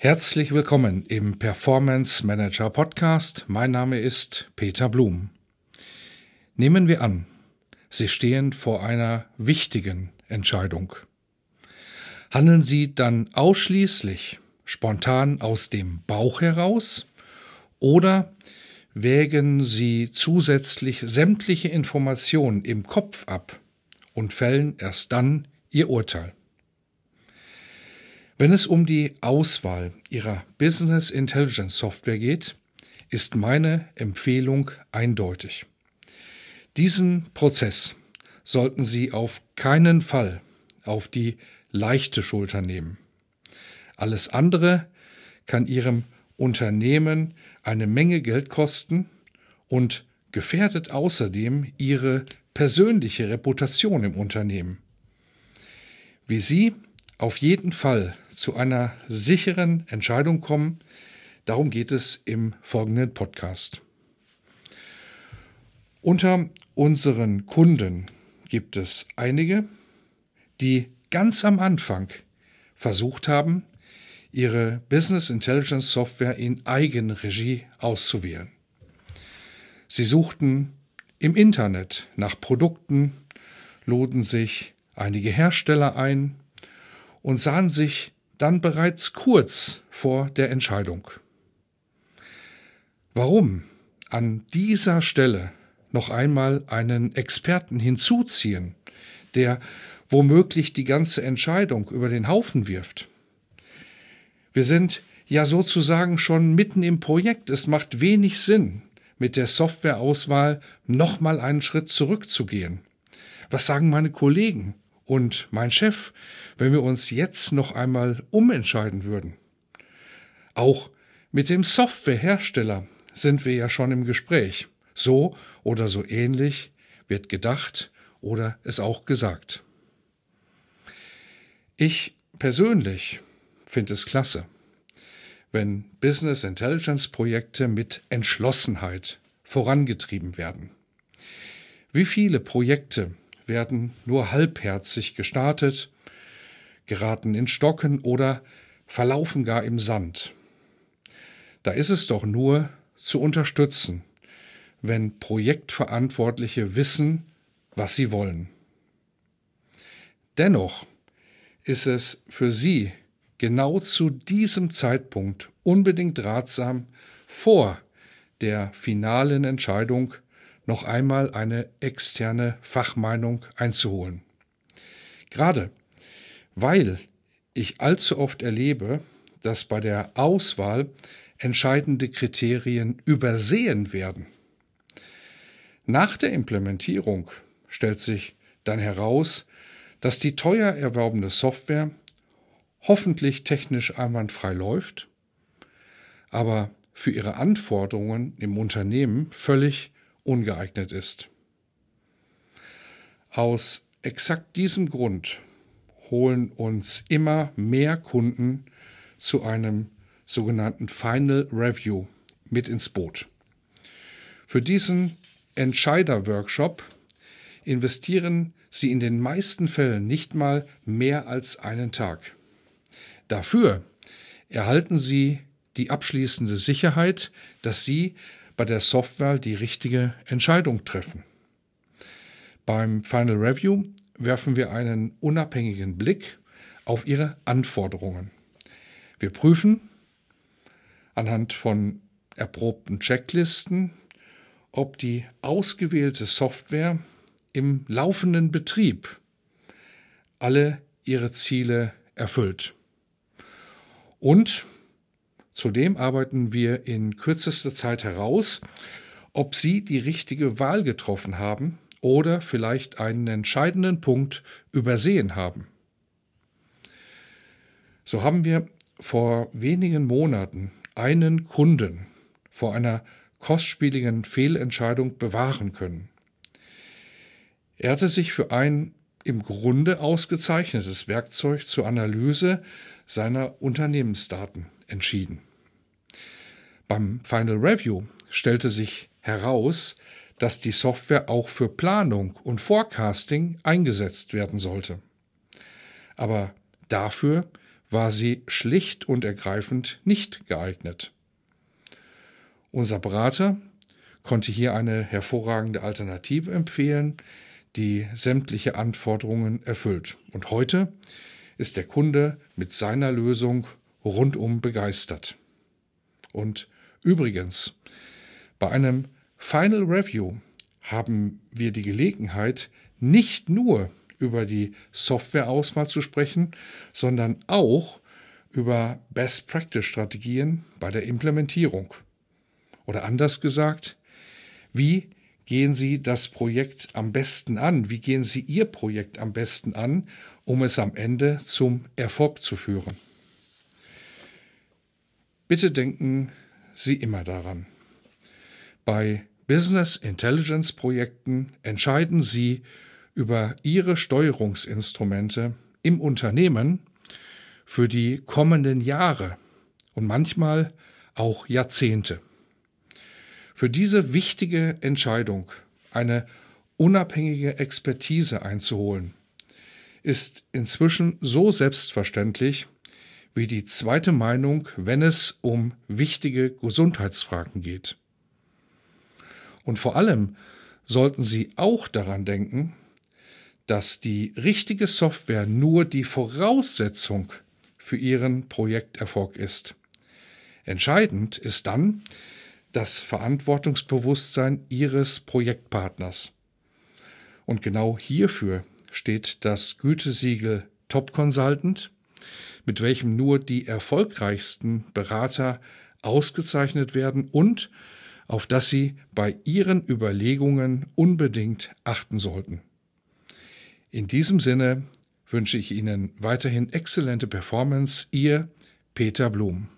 Herzlich willkommen im Performance Manager Podcast. Mein Name ist Peter Blum. Nehmen wir an, Sie stehen vor einer wichtigen Entscheidung. Handeln Sie dann ausschließlich spontan aus dem Bauch heraus oder wägen Sie zusätzlich sämtliche Informationen im Kopf ab und fällen erst dann Ihr Urteil? Wenn es um die Auswahl Ihrer Business Intelligence Software geht, ist meine Empfehlung eindeutig. Diesen Prozess sollten Sie auf keinen Fall auf die leichte Schulter nehmen. Alles andere kann Ihrem Unternehmen eine Menge Geld kosten und gefährdet außerdem Ihre persönliche Reputation im Unternehmen. Wie Sie auf jeden Fall zu einer sicheren Entscheidung kommen. Darum geht es im folgenden Podcast. Unter unseren Kunden gibt es einige, die ganz am Anfang versucht haben, ihre Business Intelligence Software in Eigenregie auszuwählen. Sie suchten im Internet nach Produkten, luden sich einige Hersteller ein, und sahen sich dann bereits kurz vor der Entscheidung. Warum an dieser Stelle noch einmal einen Experten hinzuziehen, der womöglich die ganze Entscheidung über den Haufen wirft? Wir sind ja sozusagen schon mitten im Projekt. Es macht wenig Sinn, mit der Softwareauswahl nochmal einen Schritt zurückzugehen. Was sagen meine Kollegen? Und mein Chef, wenn wir uns jetzt noch einmal umentscheiden würden. Auch mit dem Softwarehersteller sind wir ja schon im Gespräch. So oder so ähnlich wird gedacht oder es auch gesagt. Ich persönlich finde es klasse, wenn Business Intelligence Projekte mit Entschlossenheit vorangetrieben werden. Wie viele Projekte werden nur halbherzig gestartet, geraten in Stocken oder verlaufen gar im Sand. Da ist es doch nur zu unterstützen, wenn Projektverantwortliche wissen, was sie wollen. Dennoch ist es für Sie genau zu diesem Zeitpunkt unbedingt ratsam, vor der finalen Entscheidung noch einmal eine externe Fachmeinung einzuholen. Gerade weil ich allzu oft erlebe, dass bei der Auswahl entscheidende Kriterien übersehen werden. Nach der Implementierung stellt sich dann heraus, dass die teuer erworbene Software hoffentlich technisch einwandfrei läuft, aber für ihre Anforderungen im Unternehmen völlig ungeeignet ist. Aus exakt diesem Grund holen uns immer mehr Kunden zu einem sogenannten Final Review mit ins Boot. Für diesen Entscheider-Workshop investieren Sie in den meisten Fällen nicht mal mehr als einen Tag. Dafür erhalten Sie die abschließende Sicherheit, dass Sie bei der Software die richtige Entscheidung treffen. Beim Final Review werfen wir einen unabhängigen Blick auf Ihre Anforderungen. Wir prüfen anhand von erprobten Checklisten, ob die ausgewählte Software im laufenden Betrieb alle ihre Ziele erfüllt. Und Zudem arbeiten wir in kürzester Zeit heraus, ob Sie die richtige Wahl getroffen haben oder vielleicht einen entscheidenden Punkt übersehen haben. So haben wir vor wenigen Monaten einen Kunden vor einer kostspieligen Fehlentscheidung bewahren können. Er hatte sich für ein im Grunde ausgezeichnetes Werkzeug zur Analyse seiner Unternehmensdaten entschieden. Beim Final Review stellte sich heraus, dass die Software auch für Planung und Forecasting eingesetzt werden sollte. Aber dafür war sie schlicht und ergreifend nicht geeignet. Unser Berater konnte hier eine hervorragende Alternative empfehlen, die sämtliche Anforderungen erfüllt. Und heute ist der Kunde mit seiner Lösung rundum begeistert. Und übrigens, bei einem Final Review haben wir die Gelegenheit, nicht nur über die Softwareauswahl zu sprechen, sondern auch über Best Practice Strategien bei der Implementierung. Oder anders gesagt, wie gehen Sie das Projekt am besten an? Wie gehen Sie Ihr Projekt am besten an, um es am Ende zum Erfolg zu führen? Bitte denken Sie immer daran. Bei Business Intelligence Projekten entscheiden Sie über Ihre Steuerungsinstrumente im Unternehmen für die kommenden Jahre und manchmal auch Jahrzehnte. Für diese wichtige Entscheidung eine unabhängige Expertise einzuholen, ist inzwischen so selbstverständlich wie die zweite Meinung, wenn es um wichtige Gesundheitsfragen geht. Und vor allem sollten Sie auch daran denken, dass die richtige Software nur die Voraussetzung für Ihren Projekterfolg ist. Entscheidend ist dann das Verantwortungsbewusstsein Ihres Projektpartners. Und genau hierfür steht das Gütesiegel Top Consultant, mit welchem nur die erfolgreichsten Berater ausgezeichnet werden und auf das Sie bei Ihren Überlegungen unbedingt achten sollten. In diesem Sinne wünsche ich Ihnen weiterhin exzellente Performance. Ihr Peter Blum.